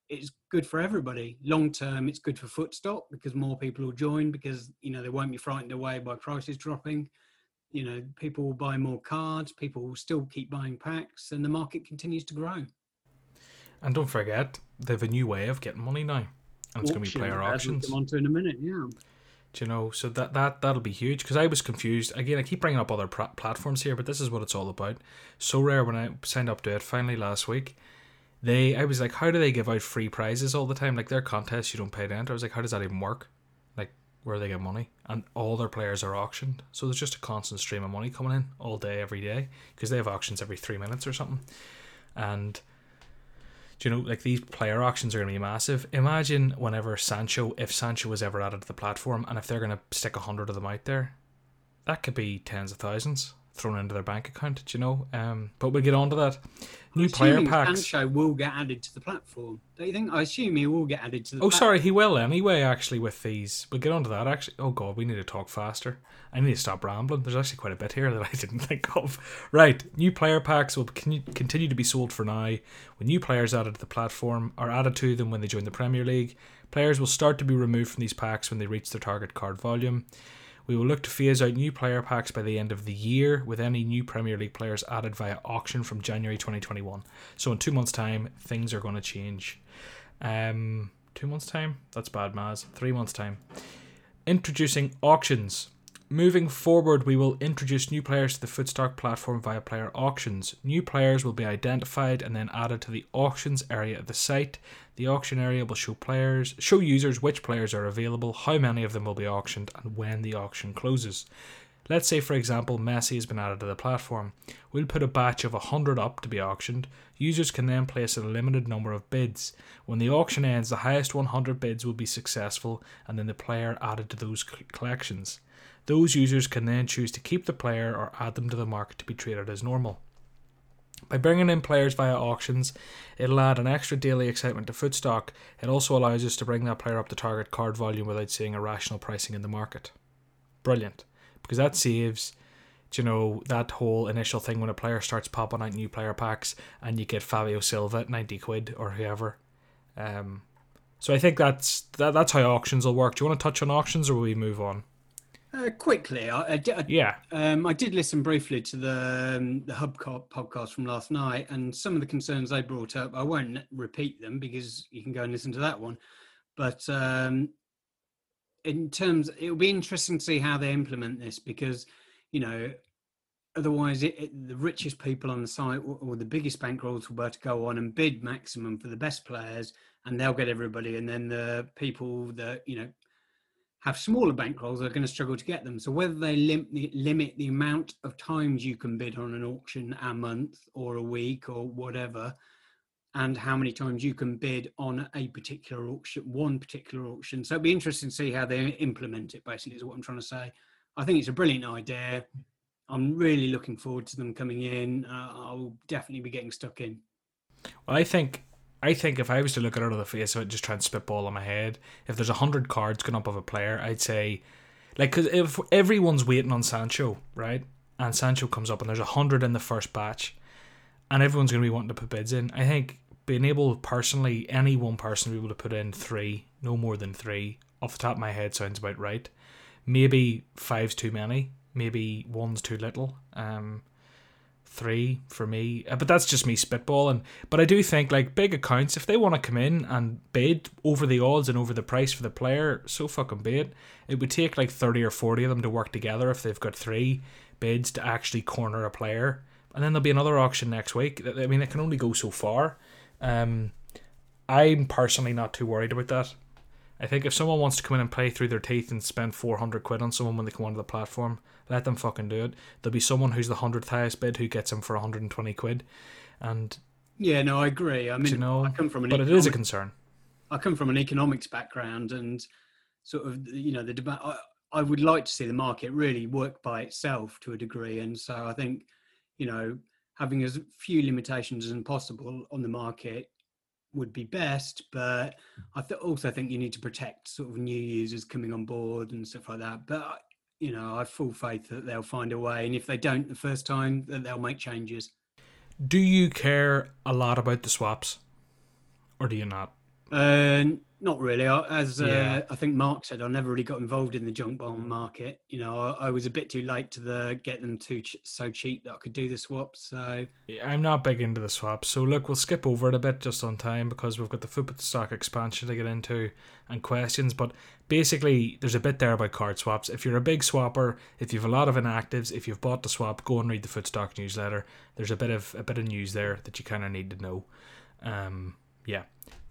it's good for everybody. Long term, it's good for Footstock because more people will join because you know they won't be frightened away by prices dropping. You know, people will buy more cards. People will still keep buying packs, and the market continues to grow. And don't forget, they have a new way of getting money now, and it's going to be player auctions. Come on to in a minute, yeah. Do you know? So that that that'll be huge because I was confused. Again, I keep bringing up other pr- platforms here, but this is what it's all about. Sorare when I signed up to it finally last week they I was like, how do they give out free prizes all the time? Like their contests you don't pay to enter. I was like, how does that even work? Like where they get money? And all their players are auctioned, so there's just a constant stream of money coming in all day, every day, because they have auctions every three minutes or something. And do you know, like these player auctions are going to be massive. Imagine whenever Sancho, if Sancho was ever added to the platform, and if they're going to stick a hundred of them out there, that could be tens of thousands thrown into their bank account. Do you know? Um, but we'll get on to that. New player packs. Sancho will get added to the platform. Don't you think? I assume he will get added to the. Oh, sorry, he will anyway. Actually, with these, we'll get on to that. Actually, oh god, we need to talk faster. I need to stop rambling. There's actually quite a bit here <laughs> that I didn't think of. Right, new player packs will continue to be sold for now. When new players added to the platform are added to them when they join the Premier League, players will start to be removed from these packs when they reach their target card volume. We will look to phase out new player packs by the end of the year, with any new Premier League players added via auction from January 2021. So in two months' time, things are going to change. Um, two months' time? That's bad, Maz. Three months' time. Introducing auctions. Moving forward, we will introduce new players to the Footstock platform via player auctions. New players will be identified and then added to the auctions area of the site. The auction area will show players, show users which players are available, how many of them will be auctioned, and when the auction closes. Let's say, for example, Messi has been added to the platform. We'll put a batch of 100 up to be auctioned. Users can then place a limited number of bids. When the auction ends, the highest 100 bids will be successful, and then the player added to those collections. Those users can then choose to keep the player or add them to the market to be traded as normal. By bringing in players via auctions, it'll add an extra daily excitement to Footstock. It also allows us to bring that player up to target card volume without seeing irrational pricing in the market. Brilliant. Because that saves, you know, that whole initial thing when a player starts popping out new player packs and you get Fabio Silva at 90 quid or whoever. Um, so I think that's that, that's how auctions will work. Do you want to touch on auctions or will we move on? Uh, quickly, I, I, I, yeah, um, I did listen briefly to the um, the Hub podcast from last night, and some of the concerns they brought up. I won't repeat them because you can go and listen to that one. But um, in terms, it'll be interesting to see how they implement this because you know, otherwise, it, it, the richest people on the site or, or the biggest bankrolls will be able to go on and bid maximum for the best players, and they'll get everybody, and then the people that you know have smaller bankrolls are going to struggle to get them. So whether they lim- limit the amount of times you can bid on an auction a month or a week or whatever, and how many times you can bid on a particular auction, one particular auction. So it'd be interesting to see how they implement it. Basically, is what I'm trying to say. I think it's a brilliant idea. I'm really looking forward to them coming in. Uh, I'll definitely be getting stuck in. Well, I think I think if I was to look at it out of the face of it, just try and spitball in my head, if there's hundred cards going up of a player, I'd say, like, because if everyone's waiting on Sancho, right, and Sancho comes up and there's hundred in the first batch, and everyone's going to be wanting to put bids in, I think being able personally, any one person to be able to put in three, no more than three, off the top of my head sounds about right. Maybe five's too many, maybe one's too little. Um, three for me. Uh, but that's just me spitballing. But I do think like big accounts, if they want to come in and bid over the odds and over the price for the player, so fucking be it. It would take like thirty or forty of them to work together if they've got three bids to actually corner a player. And then there'll be another auction next week. I mean, it can only go so far. Um, I'm personally not too worried about that. I think if someone wants to come in and play through their teeth and spend 400 quid on someone when they come onto the platform, let them fucking do it. There'll be someone who's the 100th highest bid who gets them for 120 quid. And Yeah, no, I agree. I mean, you know, I come from an but it economic, is a concern. I come from an economics background, and sort of you know the debate. I, I would like to see the market really work by itself to a degree, and so I think you know having as few limitations as possible on the market would be best. But I th- also think you need to protect sort of new users coming on board and stuff like that. But you know, I have full faith that they'll find a way, and if they don't the first time, that they'll make changes. Do you care a lot about the swaps, or do you not? Uh, not really. I, as uh, Yeah. I think Mark said, I never really got involved in the junk bond market. You know, I, I was a bit too late to the get them too ch- so cheap that I could do the swaps. So Yeah, I'm not big into the swaps, so look, we'll skip over it a bit just on time because we've got the football stock expansion to get into and questions. But basically, there's a bit there about card swaps. If you're a big swapper, if you've a lot of inactives, if you've bought the swap, go and read the Footstock newsletter. There's a bit of a bit of news there that you kind of need to know. Um, yeah,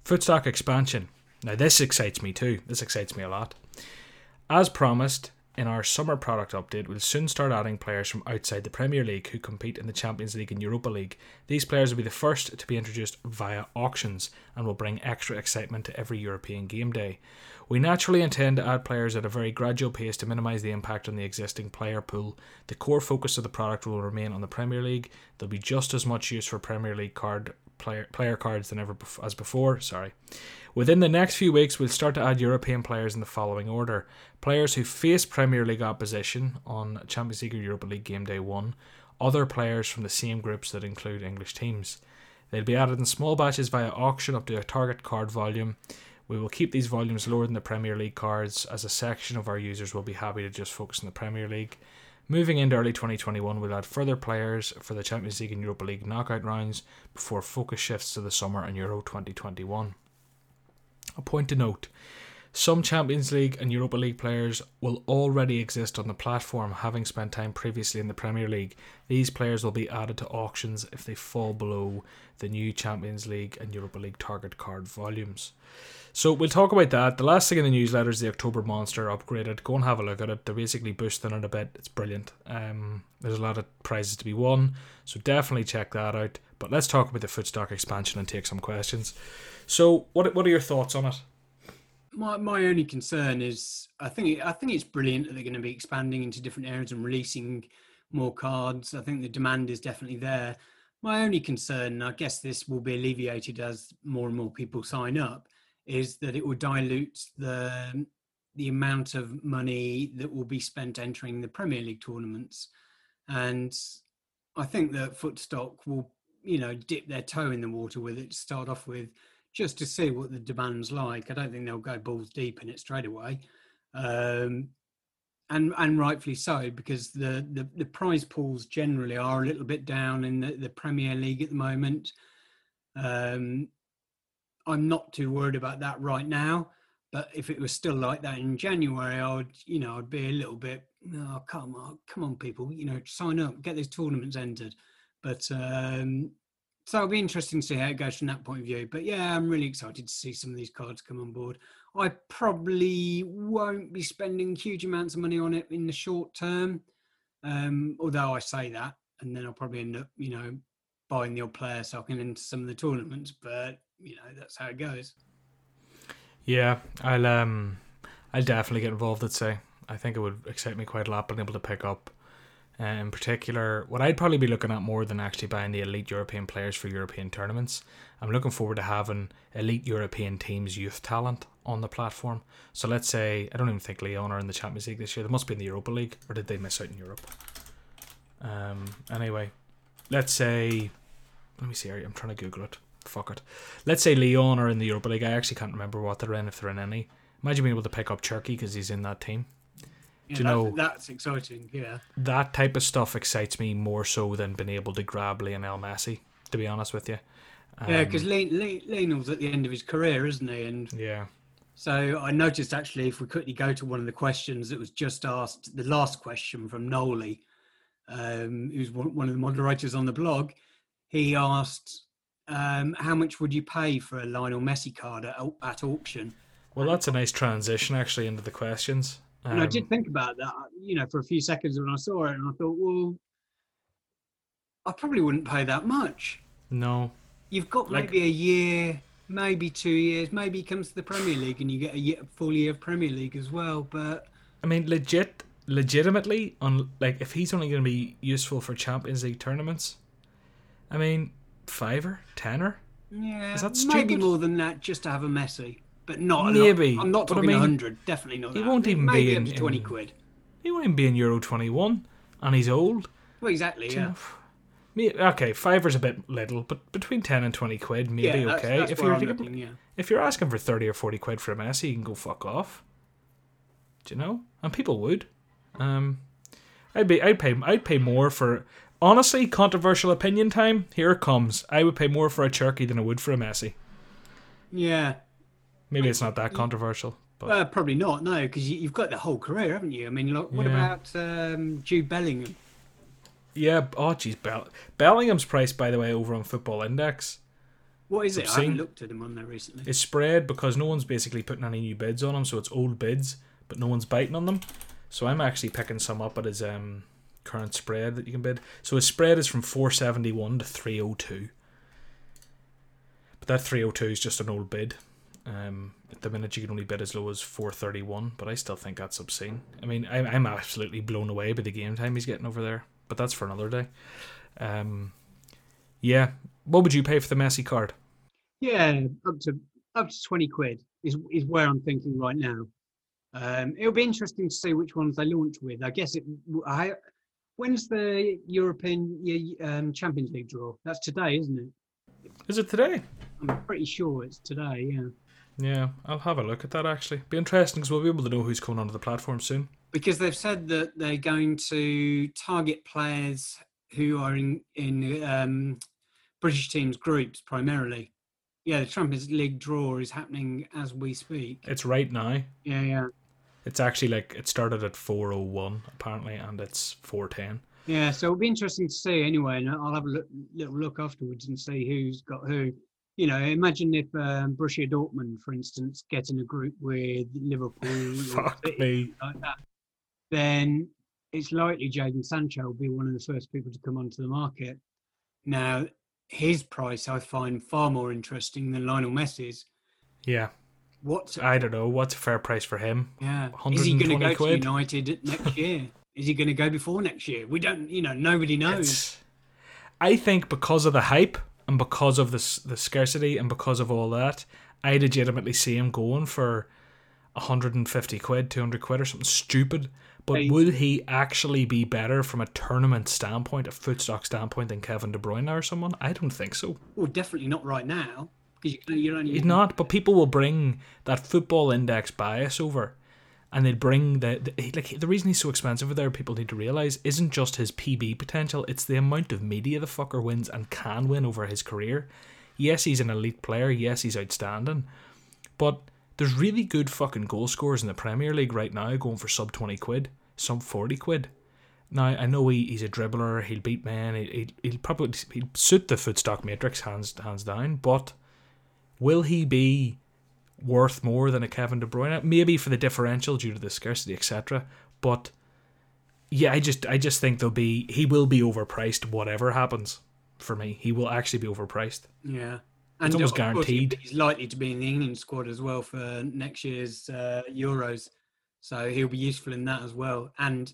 Footstock expansion. Now this excites me too. This excites me a lot. As promised, in our summer product update, we'll soon start adding players from outside the Premier League who compete in the Champions League and Europa League. These players will be the first to be introduced via auctions and will bring extra excitement to every European game day. We naturally intend to add players at a very gradual pace to minimise the impact on the existing player pool. The core focus of the product will remain on the Premier League. There'll be just as much use for Premier League card player player cards than ever bef- as before. Sorry. Within the next few weeks, we'll start to add European players in the following order: players who face Premier League opposition on Champions League or Europa League game day one, other players from the same groups that include English teams. They'll be added in small batches via auction up to a target card volume. We will keep these volumes lower than the Premier League cards, as a section of our users will be happy to just focus on the Premier League. Moving into early 2021, we'll add further players for the Champions League and Europa League knockout rounds before focus shifts to the summer and Euro 2021. A point to note some Champions League and Europa League players will already exist on the platform, having spent time previously in the Premier League. These players will be added to auctions if they fall below the new Champions League and Europa League target card volumes. So we'll talk about that. The last thing in the newsletter is the October Monster upgraded. Go and have a look at it. They're basically boosting it a bit. It's brilliant. Um, there's a lot of prizes to be won, so definitely check that out. But let's talk about the Footstock expansion and take some questions. So, what what are your thoughts on it? my my only concern is I think I think it's brilliant that they're going to be expanding into different areas and releasing more cards. I think the demand is definitely there. My only concern, I guess this will be alleviated as more and more people sign up, is that it will dilute the the amount of money that will be spent entering the Premier League tournaments. And I think that Footstock will, you know, dip their toe in the water with it to start off with, just to see what the demand's like. I don't think they'll go balls deep in it straight away. Um, and and rightfully so because the, the the prize pools generally are a little bit down in the, the Premier League at the moment. Um, I'm not too worried about that right now, but if it was still like that in January, I would you know I'd be a little bit oh come on come on people you know sign up get these tournaments entered, but um, so it'll be interesting to see how it goes from that point of view. But yeah, I'm really excited to see some of these cards come on board. I probably won't be spending huge amounts of money on it in the short term. Um, although I say that, and then I'll probably end up, you know, buying the old player so I can enter some of the tournaments. But you know, that's how it goes. Yeah, I'll um, I'll definitely get involved. I'd say I think it would excite me quite a lot being able to pick up. Uh, in particular, what I'd probably be looking at more than actually buying the elite European players for European tournaments. I'm looking forward to having elite European teams' youth talent on the platform. So let's say I don't even think Lyon are in the Champions League this year. They must be in the Europa League, or did they miss out in Europe? Um. Anyway, let's say. Let me see. I'm trying to Google it. Fuck it. Let's say Lyon are in the Europa League. I actually can't remember what they're in if they're in any. Imagine being able to pick up Cherki because he's in that team. Yeah, you that- know- that's exciting. Yeah. That type of stuff excites me more so than being able to grab Lionel Messi. To be honest with you. Yeah, Um, because Lionel's at the end of his career, isn't he? And yeah. So I noticed actually, if we quickly go to one of the questions that was just asked, the last question from Noli, um, who's one of the moderators on the blog, he asked, um, "How much would you pay for a Lionel Messi card at, at auction?" Well, that's a nice transition actually into the questions. And I Um, did think about that, you know, for a few seconds when I saw it, and I thought, well, I probably wouldn't pay that much. No. You've got Like- maybe a year, maybe two years. Maybe he comes to the Premier League and you get a year, full year of Premier League as well. But I mean, legit, legitimately, on like if he's only going to be useful for Champions League tournaments, I mean, fiver, tenner. yeah, Is that maybe more than that just to have a Messi. But not a Maybe, lot. I'm not but I talking mean, hundred. Definitely not. he that. won't even maybe be in- twenty in- quid. He won't even be in Euro twenty one, and he's old. Well, exactly. You Yeah. Me, okay, fiver's a bit little, but between ten and twenty quid, maybe yeah, that's, okay. That's if you're looking, yeah. if you're asking for thirty or forty quid for a Messi, you can go fuck off. Do you know? And people would. Um, I'd be, I'd pay, I'd pay more for. Honestly, controversial opinion time. Here it comes. I would pay more for a Cherki than I would for a Messi. Yeah. Maybe it's not that controversial, but Uh, probably not. No, because you, you've got the whole career, haven't you? I mean, look, what Yeah. about um, Jude Bellingham? yeah. Oh, jeez, Bell- Bellingham's price, by the way, over on Football Index What is it? I Obscene. haven't looked at him on there recently. is spread because no one's basically putting any new bids on him, so it's old bids, but no one's biting on them. So I'm actually picking some up at his um, current spread that you can bid. So his spread is from 471 to 302. But that 302 is just an old bid. Um, at the minute, you can only bid as low as 431, but I still think that's obscene. I mean, I'm, I'm absolutely blown away by the game time he's getting over there, but that's for another day. Um, yeah. What would you pay for the Messi card? Yeah, up to up to twenty quid is is where I'm thinking right now. Um, it'll be interesting to see which ones they launch with. I guess it. I, when's the European um, Champions League draw? That's today, isn't it? Is it today? I'm pretty sure it's today. Yeah, Yeah, I'll have a look at that actually. Be interesting because we'll be able to know who's coming onto the platform soon. because they've said that they're going to target players who are in in um, British teams groups primarily. Yeah, the Champions League draw is happening as we speak. It's right now. Yeah, yeah. It's actually like it started at four oh one apparently, and it's four ten. Yeah, so it'll be interesting to see anyway, and I'll have a look, little look afterwards and see who's got who. You know, imagine if um, Borussia Dortmund, for instance, get in a group with Liverpool, <laughs> Fuck me. like that, then it's likely Jadon Sancho will be one of the first people to come onto the market. Now, his price I find far more interesting than Lionel Messi's. Yeah, What's I don't know what's a fair price for him. yeah? Is he going to 120 go to quid? United next <laughs> year? Is he going to go before next year? We don't. You know, nobody knows. It's, I think because of the hype and because of the the scarcity and because of all that, I legitimately see him going for 150 quid, 200 quid, or something stupid. But Hey. will he actually be better from a tournament standpoint, a footstock standpoint, than Kevin De Bruyne or someone? I don't think so. Well, definitely not right now because you, you're only. He's not, but people will bring that football index bias over, and they bring the, the like the reason he's so expensive. There, people need to realize isn't just his PB potential; it's the amount of media the fucker wins and can win over his career. Yes, he's an elite player. Yes, he's outstanding, but there's really good fucking goal scorers in the Premier League right now, going for sub twenty quid, sub forty quid. Now I know he, he's a dribbler. He'll beat men. He, he'll probably he'll suit the footstock matrix hands hands down, but will he be worth more than a Kevin De Bruyne? Maybe for the differential due to the scarcity, etc. But yeah, I just I just think there'll be he will be overpriced whatever happens. For me, he will actually be overpriced. Yeah. It's almost of course, he- guaranteed. He's likely to be in the England squad as well for next year's uh, Euros, so he'll be useful in that as well. And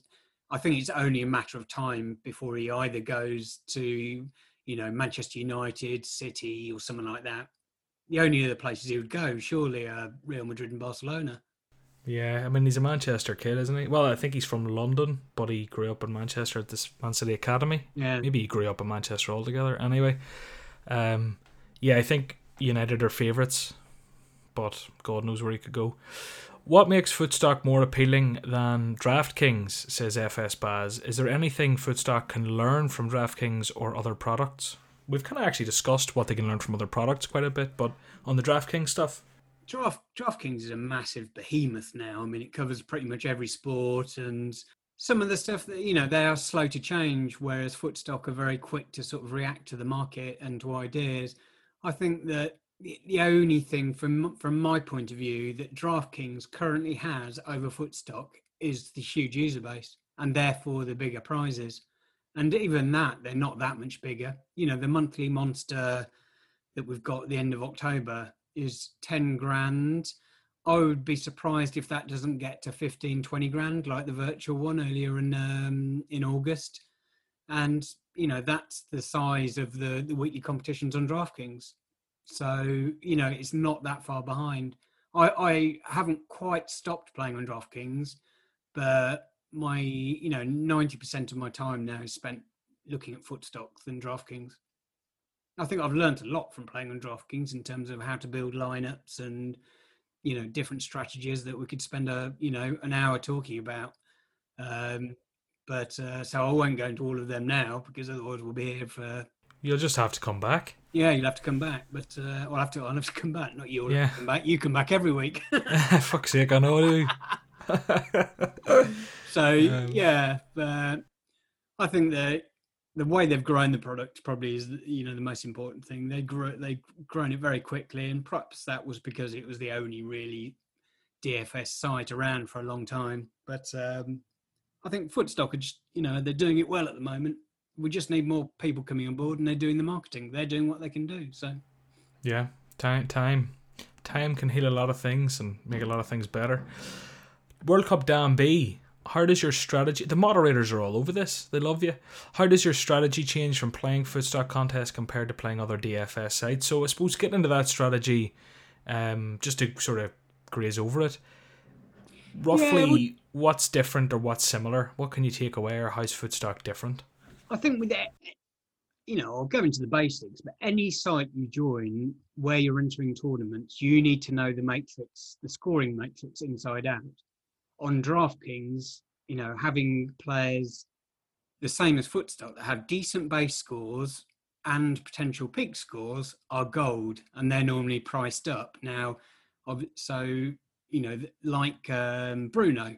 I think it's only a matter of time before he either goes to, you know, Manchester United, City, or something like that. The only other places he would go, surely, are Real Madrid and Barcelona. Yeah, I mean he's a Manchester kid, isn't he? Well, I think he's from London, but he grew up in Manchester at this Man City Academy. Yeah. Maybe he grew up in Manchester altogether. Anyway, um, yeah, I think United are favourites, but God knows where he could go. What makes Footstock more appealing than DraftKings, says FS Baz? Is there anything Footstock can learn from DraftKings or other products? We've kind of actually discussed what they can learn from other products quite a bit, but on the DraftKings stuff, Draft DraftKings is a massive behemoth now. I mean, it covers pretty much every sport, and some of the stuff that you know they are slow to change, whereas Footstock are very quick to sort of react to the market and to ideas. I think that the, only thing from from my point of view that DraftKings currently has over Footstock is the huge user base, and therefore the bigger prizes. And even that, they're not that much bigger. You know, the monthly monster that we've got at the end of October is 10 grand. I would be surprised if that doesn't get to 15, 20 grand like the virtual one earlier in um, in August. And you know that's the size of the, the weekly competitions on DraftKings. So you know it's not that far behind. I, I haven't quite stopped playing on DraftKings, but my you know 90% of my time now is spent looking at footstock than DraftKings. I think I've learned a lot from playing on DraftKings in terms of how to build lineups and you know different strategies that we could spend a you know an hour talking about. Um, but uh, so I won't go into all of them now because otherwise we'll be here for. You'll just have to come back. Yeah, you'll have to come back, but uh, I'll have to. I'll have to come back. Not you. Yeah. come back. You come back every week. <laughs> Fuck's sake, I know. Do. <laughs> <laughs> so Um, yeah, but I think that the way they've grown the product probably is you know the most important thing. They grew they grown it very quickly, and perhaps that was because it was the only really DFS site around for a long time. But um, I think Footstock are just you know they're doing it well at the moment. We just need more people coming on board, and they're doing the marketing. They're doing what they can do. So Yeah, time, time, time can heal a lot of things and make a lot of things better. World Cup Dan B. How does your strategy? The moderators are all over this. They love you. How does your strategy change from playing footstock contests compared to playing other DFS sites? So I suppose getting into that strategy, um, just to sort of graze over it. Roughly, we- what's different or what's similar? What can you take away, or how's footstock different? I think with that, you know, I'll go into the basics, but any site you join where you're entering tournaments, you need to know the matrix, the scoring matrix inside out. On DraftKings, you know, having players the same as Footstock that have decent base scores and potential peak scores are gold, and they're normally priced up. Now, so you know, like um, Bruno,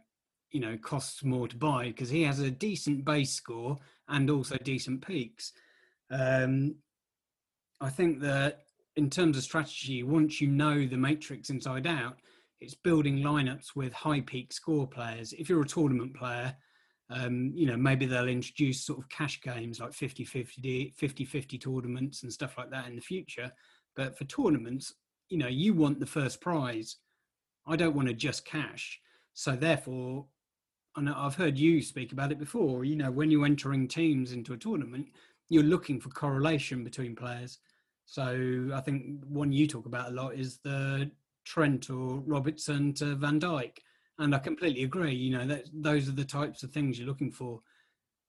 you know, costs more to buy because he has a decent base score and also decent peaks. Um, I think that in terms of strategy, once you know the matrix inside out, it's building lineups with high peak score players. If you're a tournament player, um, you know, maybe they'll introduce sort of cash games like 50 50, 50 50 tournaments and stuff like that in the future. But for tournaments, you know, you want the first prize. I don't want to just cash. So therefore, and I've heard you speak about it before. You know, when you're entering teams into a tournament, you're looking for correlation between players. So I think one you talk about a lot is the Trent or Robertson to Van Dijk, and I completely agree. You know, that those are the types of things you're looking for.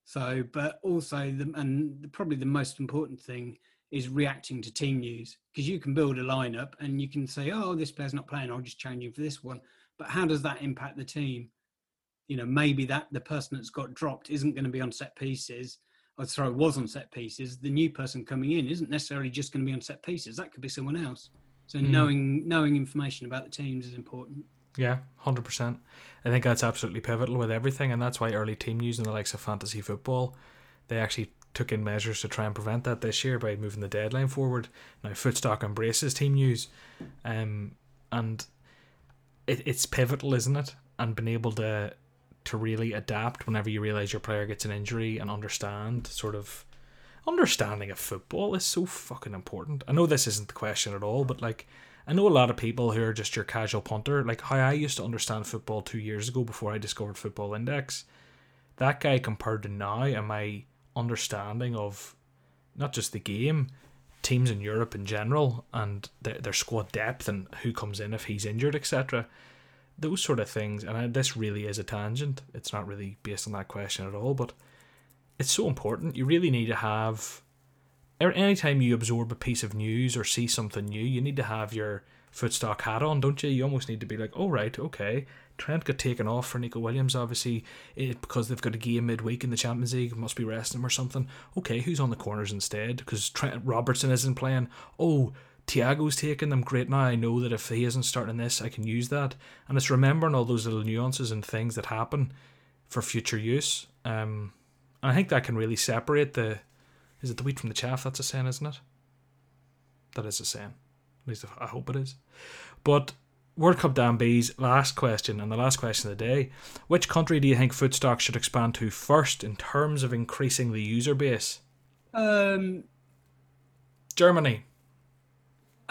So, but also, the, and probably the most important thing is reacting to team news because you can build a lineup and you can say, "Oh, this player's not playing. I'll just change him for this one." But how does that impact the team? you know maybe that the person that's got dropped isn't going to be on set pieces or sorry was on set pieces the new person coming in isn't necessarily just going to be on set pieces that could be someone else so Mm. knowing knowing information about the teams is important Yeah, hundred percent. I think that's absolutely pivotal with everything, and that's why early team news and the likes of fantasy football, they actually took in measures to try and prevent that this year by moving the deadline forward. Now Footstock embraces team news, um, and it, it's pivotal, isn't it? And being able to to really adapt whenever you realize your player gets an injury and understand sort of understanding of football is so fucking important. I know this isn't the question at all, but like I know a lot of people who are just your casual punter, like how I used to understand football two years ago before I discovered Football Index. That guy compared to now and my understanding of not just the game, teams in Europe in general, and their, their squad depth and who comes in if he's injured, etc. Those sort of things, and I, this really is a tangent. It's not really based on that question at all, but it's so important. You really need to have anytime you absorb a piece of news or see something new, you need to have your footstock hat on, don't you? You almost need to be like, oh right, okay. Trent got taken off for Neco Williams, obviously, it, because they've got a game midweek in the Champions League, must be resting him or something. Okay, who's on the corners instead? Because Trent Robertson isn't playing. Oh, Thiago's taking them. Great. Now I know that if he isn't starting this, I can use that. And it's remembering all those little nuances and things that happen for future use. Um, and I think that can really separate the. Is it the wheat from the chaff? That's a saying, isn't it? That is a saying. At least I hope it is. But World Cup Dan B's last question, and the last question of the day. Which country do you think Footstock should expand to first in terms of increasing the user base? um Germany.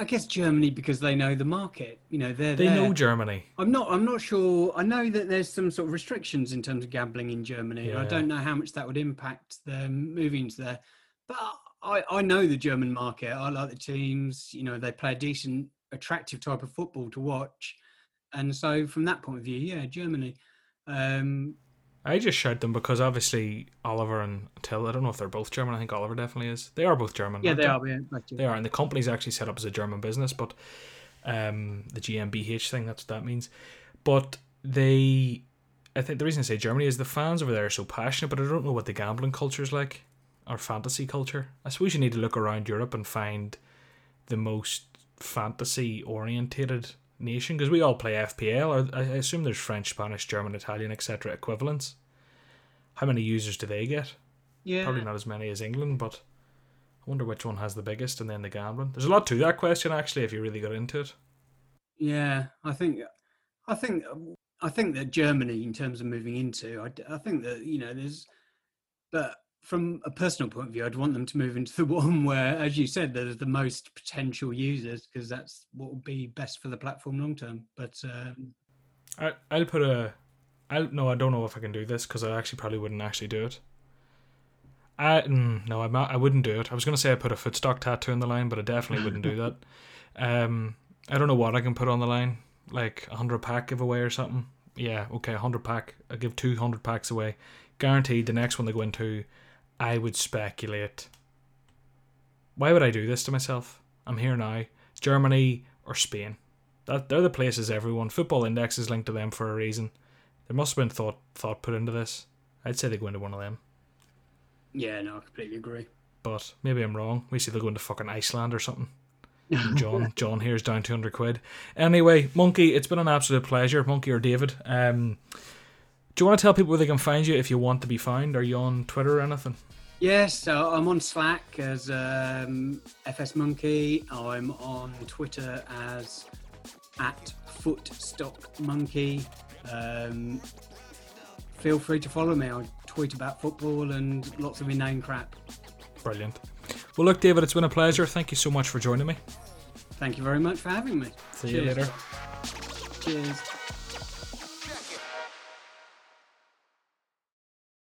I guess Germany because they know the market. You know, they're They there. know Germany. I'm not. I'm not sure. I know that there's some sort of restrictions in terms of gambling in Germany. and I don't know how much that would impact them moving to there. But I, I know the German market. I like the teams. You know, they play a decent, attractive type of football to watch. And so, from that point of view, yeah, Germany. Um, I just shout them because obviously Oliver and Till. I don't know if they're both German. I think Oliver definitely is. They are both German. yeah, aren't they are. Yeah, like They are, and the company's actually set up as a German business, but um, the GmbH thing, that's what that means. But they, I think the reason I say Germany is the fans over there are so passionate, but I don't know what the gambling culture is like or fantasy culture. I suppose you need to look around Europe and find the most fantasy orientated nation because we all play FPL, or I I assume there's French, Spanish, German, Italian, etc. equivalents. How many users do they get? yeah. Probably not as many as England, but I wonder which one has the biggest and then the gambling. There's a lot to that question actually if you really got into it. Yeah, I think, I think, I think that Germany, in terms of moving into, I think that you know, there's, but from a personal point of view, I'd want them to move into the <laughs> one where, as you said, there's the most potential users because that's what would be best for the platform long term. But um, I I'll put a I'll no I don't know if I can do this because I actually probably wouldn't actually do it. I mm, no I'm not, I wouldn't do it. I was gonna say I put a footstock tattoo on the line, but I definitely wouldn't do that. <laughs> Um, I don't know what I can put on the line, like a hundred pack giveaway or something. Yeah, okay, a hundred pack. I give two hundred packs away, guaranteed. The next one they go into, I would speculate. Why would I do this to myself? I'm here now. Germany or Spain. That they're the places everyone football index is linked to them for a reason. There must have been thought thought put into this. I'd say they go into one of them, yeah, no, I completely agree. but maybe I'm wrong. We see they'll go into fucking Iceland or something. <laughs> John John here's down two hundred quid. Anyway, Monkey, it's been an absolute pleasure, Monkey or David. Um, do you want to tell people where they can find you if you want to be found? Are you on Twitter or anything? Yes, so I'm on Slack as um, FS Monkey. I'm on Twitter as at Footstock Monkey. Um, feel free to follow me. I tweet about football and lots of inane crap. Brilliant. Well, look, David, it's been a pleasure. Thank you so much for joining me. Thank you very much for having me. See you later. Cheers.